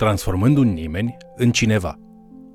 transformând un nimeni în cineva.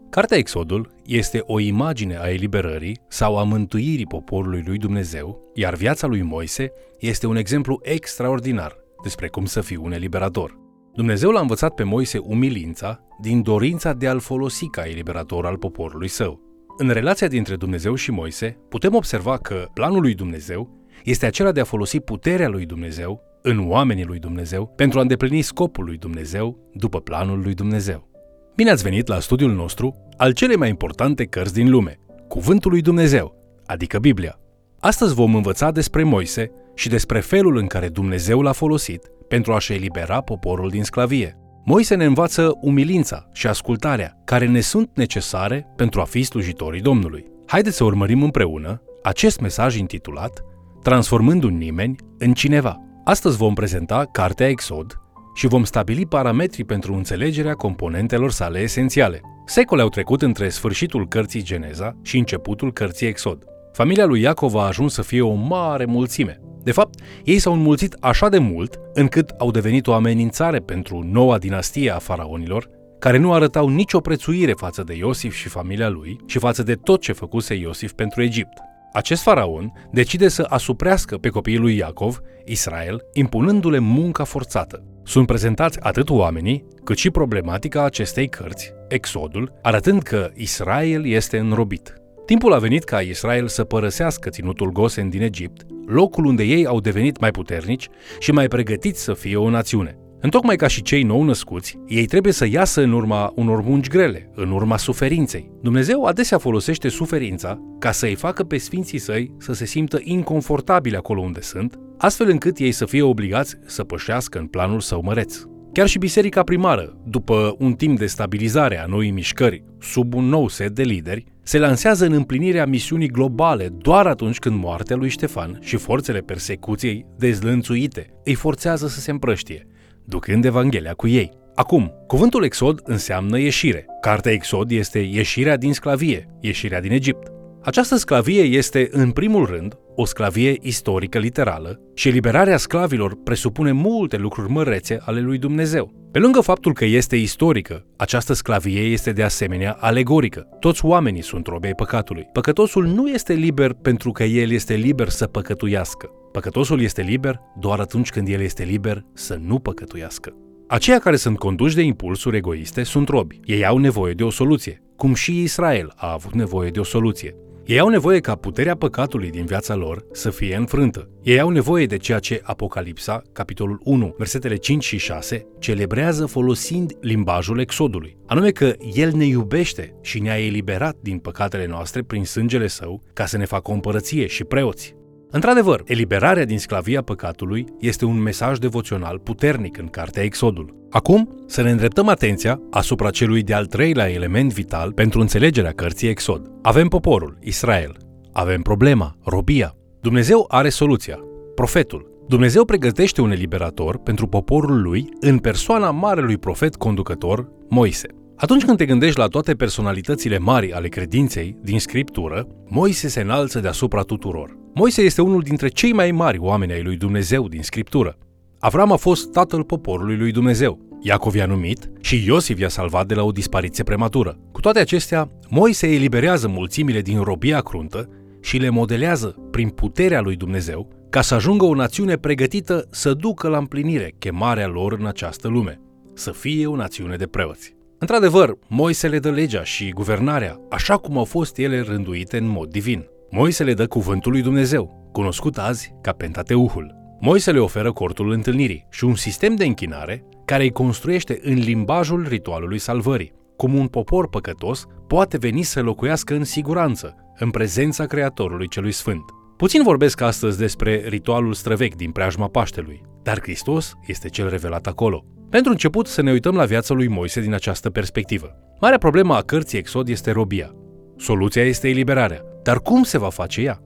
Cartea Exodul este o imagine a eliberării sau a mântuirii poporului lui Dumnezeu, iar viața lui Moise este un exemplu extraordinar despre cum să fii un eliberator. Dumnezeu l-a învățat pe Moise umilința din dorința de a-l folosi ca eliberator al poporului său. În relația dintre Dumnezeu și Moise, putem observa că planul lui Dumnezeu este acela de a folosi puterea lui Dumnezeu în oamenii lui Dumnezeu pentru a îndeplini scopul lui Dumnezeu după planul lui Dumnezeu. Bine ați venit la studiul nostru al celei mai importante cărți din lume, Cuvântul lui Dumnezeu, adică Biblia. Astăzi vom învăța despre Moise și despre felul în care Dumnezeu l-a folosit pentru a-și elibera poporul din sclavie. Moise ne învață umilința și ascultarea, care ne sunt necesare pentru a fi slujitorii Domnului. Haideți să urmărim împreună acest mesaj intitulat Transformând un nimeni în cineva. Astăzi vom prezenta Cartea Exod și vom stabili parametrii pentru înțelegerea componentelor sale esențiale. Secole au trecut între sfârșitul cărții Geneza și începutul cărții Exod. Familia lui Iacov a ajuns să fie o mare mulțime. De fapt, ei s-au înmulțit așa de mult încât au devenit o amenințare pentru noua dinastie a faraonilor, care nu arătau nicio prețuire față de Iosif și familia lui și față de tot ce făcuse Iosif pentru Egipt. Acest faraon decide să asuprească pe copiii lui Iacov, Israel, impunându-le munca forțată. Sunt prezentați atât oamenii, cât și problematica acestei cărți, Exodul, arătând că Israel este înrobit. Timpul a venit ca Israel să părăsească ținutul Gosen din Egipt, locul unde ei au devenit mai puternici și mai pregătiți să fie o națiune. Întocmai ca și cei nou născuți, ei trebuie să iasă în urma unor munci grele, în urma suferinței. Dumnezeu adesea folosește suferința ca să îi facă pe sfinții săi să se simtă inconfortabili acolo unde sunt, astfel încât ei să fie obligați să pășească în planul său măreț. Chiar și biserica primară, după un timp de stabilizare a noii mișcări, sub un nou set de lideri, se lansează în împlinirea misiunii globale doar atunci când moartea lui Ștefan și forțele persecuției dezlănțuite îi forțează să se împrăștie, ducând Evanghelia cu ei. Acum, cuvântul Exod înseamnă ieșire. Cartea Exod este ieșirea din sclavie, ieșirea din Egipt. Această sclavie este, în primul rând, o sclavie istorică literală și eliberarea sclavilor presupune multe lucruri mărețe ale lui Dumnezeu. Pe lângă faptul că este istorică, această sclavie este de asemenea alegorică. Toți oamenii sunt robi ai păcatului. Păcătosul nu este liber pentru că el este liber să păcătuiască. Păcătosul este liber doar atunci când el este liber să nu păcătuiască. Aceia care sunt conduși de impulsuri egoiste sunt robi. Ei au nevoie de o soluție, cum și Israel a avut nevoie de o soluție. Ei au nevoie ca puterea păcatului din viața lor să fie înfrântă. Ei au nevoie de ceea ce Apocalipsa, capitolul 1, versetele 5 și 6, celebrează folosind limbajul Exodului, anume că El ne iubește și ne-a eliberat din păcatele noastre prin sângele Său ca să ne facă o împărăție și preoți. Într-adevăr, eliberarea din sclavia păcatului este un mesaj devoțional puternic în cartea Exodul. Acum, să ne îndreptăm atenția asupra celui de-al treilea element vital pentru înțelegerea cărții Exod. Avem poporul, Israel. Avem problema, robia. Dumnezeu are soluția, profetul. Dumnezeu pregătește un eliberator pentru poporul lui în persoana marelui profet conducător, Moise. Atunci când te gândești la toate personalitățile mari ale credinței din scriptură, Moise se înalță deasupra tuturor. Moise este unul dintre cei mai mari oameni ai lui Dumnezeu din scriptură. Avram a fost tatăl poporului lui Dumnezeu. Iacov i-a numit și Iosif i-a salvat de la o dispariție prematură. Cu toate acestea, Moise eliberează mulțimile din robia cruntă și le modelează prin puterea lui Dumnezeu ca să ajungă o națiune pregătită să ducă la împlinire chemarea lor în această lume, să fie o națiune de preoți. Într-adevăr, Moise le dă legea și guvernarea, așa cum au fost ele rânduite în mod divin. Moise le dă cuvântul lui Dumnezeu, cunoscut azi ca Pentateuhul. Moise le oferă cortul întâlnirii și un sistem de închinare care îi construiește în limbajul ritualului salvării, cum un popor păcătos poate veni să locuiască în siguranță, în prezența Creatorului Celui Sfânt. Puțin vorbesc astăzi despre ritualul străvechi din preajma Paștelui, dar Hristos este cel revelat acolo. Pentru început să ne uităm la viața lui Moise din această perspectivă. Marea problemă a cărții Exod este robia. Soluția este eliberarea. Dar cum se va face ea?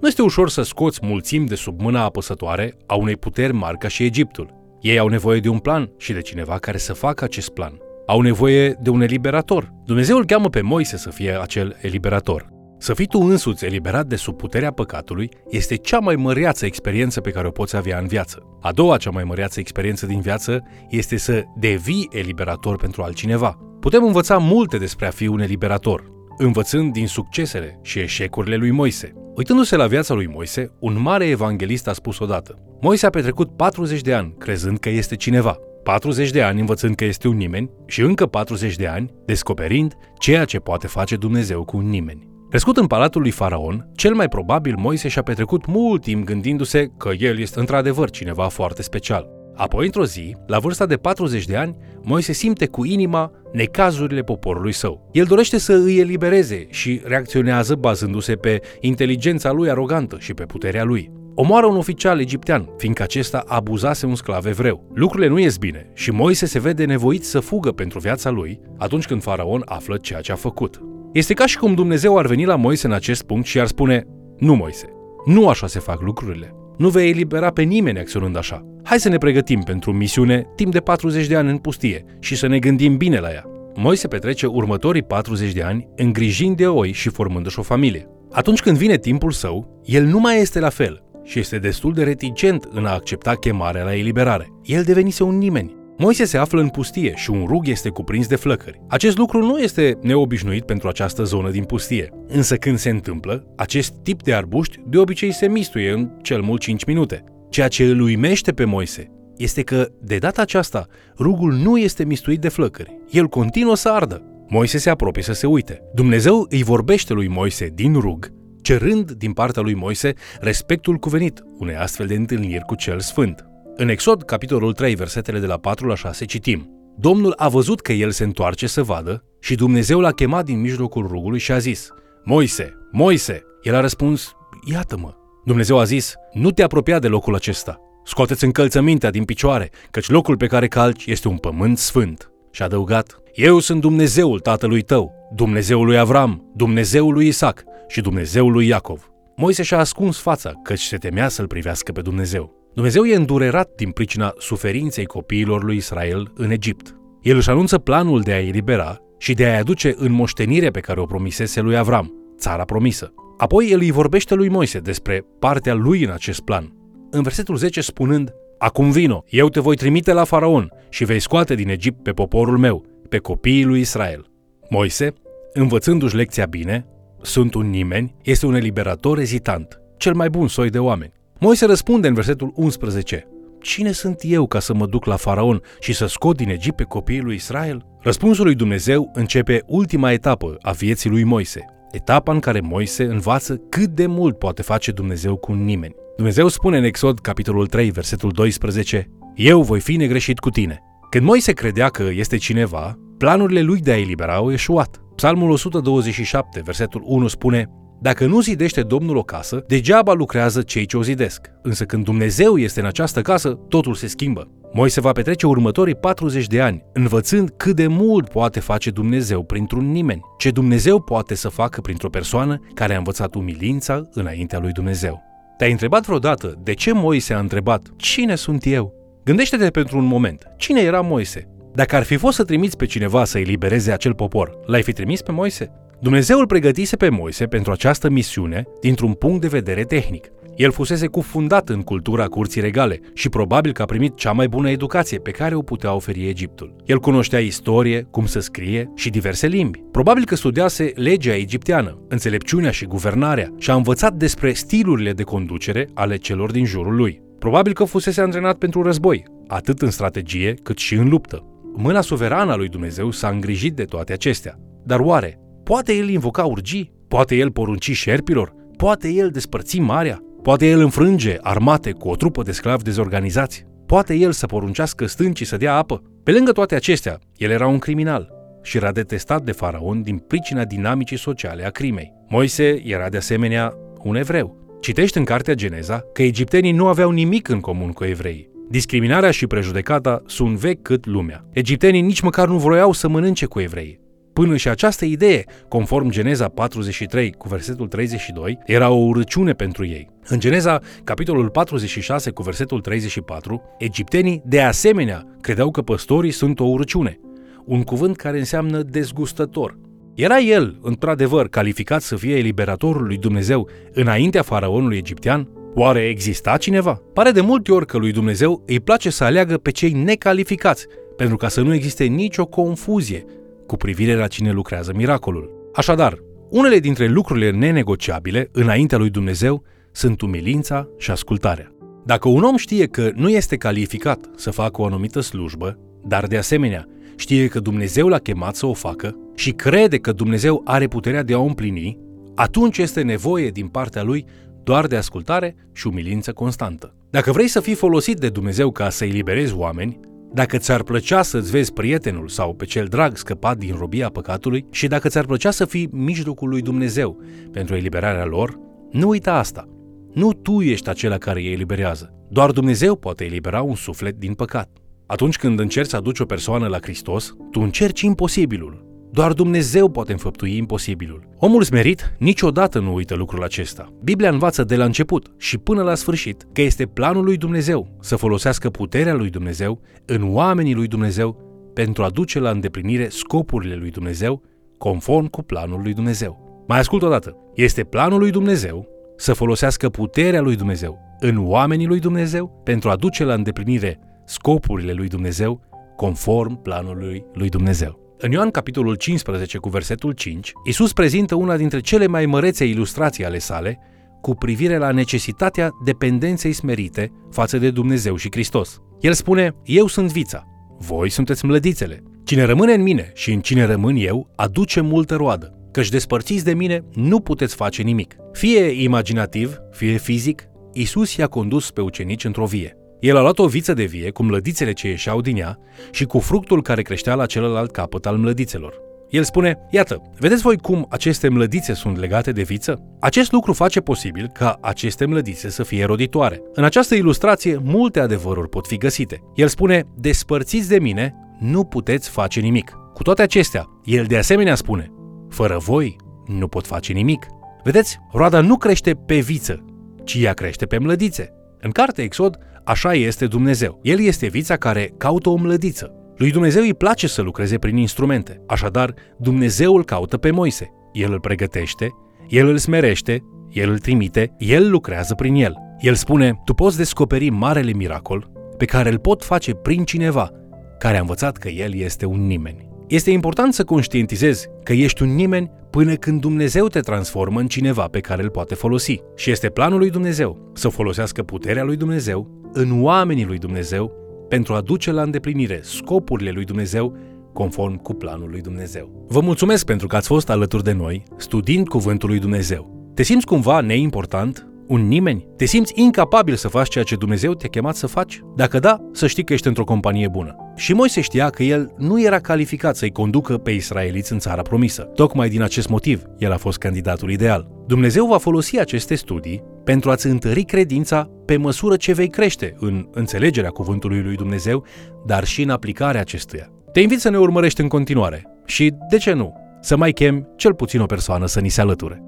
Nu este ușor să scoți mulțimi de sub mâna apăsătoare a unei puteri mari ca și Egiptul. Ei au nevoie de un plan și de cineva care să facă acest plan. Au nevoie de un eliberator. Dumnezeu îl cheamă pe Moise să fie acel eliberator. Să fii tu însuți eliberat de sub puterea păcatului este cea mai măreață experiență pe care o poți avea în viață. A doua cea mai măreață experiență din viață este să devii eliberator pentru altcineva. Putem învăța multe despre a fi un eliberator, învățând din succesele și eșecurile lui Moise. Uitându-se la viața lui Moise, un mare evanghelist a spus odată Moise a petrecut 40 de ani crezând că este cineva, 40 de ani învățând că este un nimeni și încă 40 de ani descoperind ceea ce poate face Dumnezeu cu un nimeni. Crescut în palatul lui Faraon, cel mai probabil Moise și-a petrecut mult timp gândindu-se că el este într-adevăr cineva foarte special. Apoi, într-o zi, la vârsta de 40 de ani, Moise simte cu inima necazurile poporului său. El dorește să îi elibereze și reacționează bazându-se pe inteligența lui arogantă și pe puterea lui. Omoară un oficial egiptean, fiindcă acesta abuzase un sclav evreu. Lucrurile nu ies bine și Moise se vede nevoit să fugă pentru viața lui atunci când faraon află ceea ce a făcut. Este ca și cum Dumnezeu ar veni la Moise în acest punct și ar spune Nu, Moise, nu așa se fac lucrurile. Nu vei elibera pe nimeni acționând așa. Hai să ne pregătim pentru misiune timp de 40 de ani în pustie și să ne gândim bine la ea. Moise petrece următorii 40 de ani îngrijind de oi și formându-și o familie. Atunci când vine timpul său, el nu mai este la fel și este destul de reticent în a accepta chemarea la eliberare. El devenise un nimeni. Moise se află în pustie și un rug este cuprins de flăcări. Acest lucru nu este neobișnuit pentru această zonă din pustie, însă când se întâmplă, acest tip de arbuști de obicei se mistuie în cel mult 5 minute. Ceea ce îl uimește pe Moise este că, de data aceasta, rugul nu este mistuit de flăcări. El continuă să ardă. Moise se apropie să se uite. Dumnezeu îi vorbește lui Moise din rug, cerând din partea lui Moise respectul cuvenit unei astfel de întâlniri cu cel sfânt. În Exod, capitolul 3, versetele de la 4 la 6, citim Domnul a văzut că el se întoarce să vadă și Dumnezeu l-a chemat din mijlocul rugului și a zis Moise, Moise! El a răspuns, iată-mă. Dumnezeu a zis, nu te apropia de locul acesta. Scoateți încălțămintea din picioare, căci locul pe care calci este un pământ sfânt. Și a adăugat, eu sunt Dumnezeul tatălui tău, Dumnezeul lui Avram, Dumnezeul lui Isaac și Dumnezeul lui Iacov. Moise și-a ascuns fața, căci se temea să-l privească pe Dumnezeu. Dumnezeu e îndurerat din pricina suferinței copiilor lui Israel în Egipt. El își anunță planul de a-i elibera și de a-i aduce în moștenire pe care o promisese lui Avram, țara promisă. Apoi el îi vorbește lui Moise despre partea lui în acest plan. În versetul 10 spunând, Acum vino, eu te voi trimite la faraon și vei scoate din Egipt pe poporul meu, pe copiii lui Israel. Moise, învățându-și lecția bine, sunt un nimeni, este un eliberator ezitant, cel mai bun soi de oameni. Moise răspunde în versetul 11, Cine sunt eu ca să mă duc la faraon și să scot din Egipt pe copiii lui Israel? Răspunsul lui Dumnezeu începe ultima etapă a vieții lui Moise, etapa în care Moise învață cât de mult poate face Dumnezeu cu nimeni. Dumnezeu spune în Exod, capitolul 3, versetul 12, Eu voi fi negreșit cu tine. Când Moise credea că este cineva, planurile lui de a elibera au eșuat. Psalmul 127, versetul 1 spune dacă nu zidește Domnul o casă, degeaba lucrează cei ce o zidesc. Însă când Dumnezeu este în această casă, totul se schimbă. Moise va petrece următorii 40 de ani, învățând cât de mult poate face Dumnezeu printr-un nimeni, ce Dumnezeu poate să facă printr-o persoană care a învățat umilința înaintea lui Dumnezeu. Te-ai întrebat vreodată de ce Moise a întrebat, cine sunt eu? Gândește-te pentru un moment, cine era Moise? Dacă ar fi fost să trimiți pe cineva să elibereze acel popor, l-ai fi trimis pe Moise? Dumnezeu îl pregătise pe Moise pentru această misiune dintr-un punct de vedere tehnic. El fusese cufundat în cultura curții regale și probabil că a primit cea mai bună educație pe care o putea oferi Egiptul. El cunoștea istorie, cum să scrie și diverse limbi. Probabil că studiase legea egipteană, înțelepciunea și guvernarea și a învățat despre stilurile de conducere ale celor din jurul lui. Probabil că fusese antrenat pentru război, atât în strategie cât și în luptă. Mâna suverană a lui Dumnezeu s-a îngrijit de toate acestea. Dar oare Poate el invoca urgii? Poate el porunci șerpilor? Poate el despărți marea? Poate el înfrânge armate cu o trupă de sclavi dezorganizați? Poate el să poruncească stâncii să dea apă? Pe lângă toate acestea, el era un criminal și era detestat de faraon din pricina dinamicii sociale a crimei. Moise era de asemenea un evreu. Citești în cartea Geneza că egiptenii nu aveau nimic în comun cu evreii. Discriminarea și prejudecata sunt vechi cât lumea. Egiptenii nici măcar nu vroiau să mănânce cu evrei. Până și această idee, conform Geneza 43 cu versetul 32, era o urăciune pentru ei. În Geneza, capitolul 46 cu versetul 34, egiptenii de asemenea credeau că păstorii sunt o urăciune, un cuvânt care înseamnă dezgustător. Era el, într-adevăr, calificat să fie eliberatorul lui Dumnezeu înaintea faraonului egiptean? Oare exista cineva? Pare de multe ori că lui Dumnezeu îi place să aleagă pe cei necalificați, pentru ca să nu existe nicio confuzie cu privire la cine lucrează miracolul. Așadar, unele dintre lucrurile nenegociabile înaintea lui Dumnezeu sunt umilința și ascultarea. Dacă un om știe că nu este calificat să facă o anumită slujbă, dar de asemenea știe că Dumnezeu l-a chemat să o facă și crede că Dumnezeu are puterea de a o împlini, atunci este nevoie din partea lui doar de ascultare și umilință constantă. Dacă vrei să fii folosit de Dumnezeu ca să eliberezi oameni, dacă ți-ar plăcea să-ți vezi prietenul sau pe cel drag scăpat din robia păcatului și dacă ți-ar plăcea să fii mijlocul lui Dumnezeu pentru eliberarea lor, nu uita asta. Nu tu ești acela care îi eliberează. Doar Dumnezeu poate elibera un suflet din păcat. Atunci când încerci să aduci o persoană la Hristos, tu încerci imposibilul. Doar Dumnezeu poate înfăptui imposibilul. Omul smerit niciodată nu uită lucrul acesta. Biblia învață de la început și până la sfârșit că este planul lui Dumnezeu să folosească puterea lui Dumnezeu în oamenii lui Dumnezeu pentru a duce la îndeplinire scopurile lui Dumnezeu conform cu planul lui Dumnezeu. Mai ascult o dată. Este planul lui Dumnezeu să folosească puterea lui Dumnezeu în oamenii lui Dumnezeu pentru a duce la îndeplinire scopurile lui Dumnezeu conform planului lui Dumnezeu. În Ioan capitolul 15 cu versetul 5, Isus prezintă una dintre cele mai mărețe ilustrații ale sale cu privire la necesitatea dependenței smerite față de Dumnezeu și Hristos. El spune, eu sunt vița, voi sunteți mlădițele. Cine rămâne în mine și în cine rămân eu, aduce multă roadă, căci despărțiți de mine nu puteți face nimic. Fie imaginativ, fie fizic, Isus i-a condus pe ucenici într-o vie. El a luat o viță de vie cu mlădițele ce ieșeau din ea și cu fructul care creștea la celălalt capăt al mlădițelor. El spune, iată, vedeți voi cum aceste mlădițe sunt legate de viță? Acest lucru face posibil ca aceste mlădițe să fie roditoare. În această ilustrație, multe adevăruri pot fi găsite. El spune, despărțiți de mine, nu puteți face nimic. Cu toate acestea, el de asemenea spune, fără voi nu pot face nimic. Vedeți, roada nu crește pe viță, ci ea crește pe mlădițe. În cartea Exod, așa este Dumnezeu. El este vița care caută o mlădiță. Lui Dumnezeu îi place să lucreze prin instrumente. Așadar, Dumnezeu îl caută pe Moise. El îl pregătește, el îl smerește, el îl trimite, el lucrează prin el. El spune, tu poți descoperi marele miracol pe care îl pot face prin cineva care a învățat că el este un nimeni. Este important să conștientizezi că ești un nimeni până când Dumnezeu te transformă în cineva pe care îl poate folosi. Și este planul lui Dumnezeu să folosească puterea lui Dumnezeu în oamenii lui Dumnezeu pentru a duce la îndeplinire scopurile lui Dumnezeu conform cu planul lui Dumnezeu. Vă mulțumesc pentru că ați fost alături de noi studiind cuvântul lui Dumnezeu. Te simți cumva neimportant? Un nimeni? Te simți incapabil să faci ceea ce Dumnezeu te-a chemat să faci? Dacă da, să știi că ești într-o companie bună. Și Moise știa că el nu era calificat să-i conducă pe israeliți în țara promisă. Tocmai din acest motiv, el a fost candidatul ideal. Dumnezeu va folosi aceste studii pentru a-ți întări credința pe măsură ce vei crește în înțelegerea cuvântului lui Dumnezeu, dar și în aplicarea acestuia. Te invit să ne urmărești în continuare și, de ce nu, să mai chem cel puțin o persoană să ni se alăture.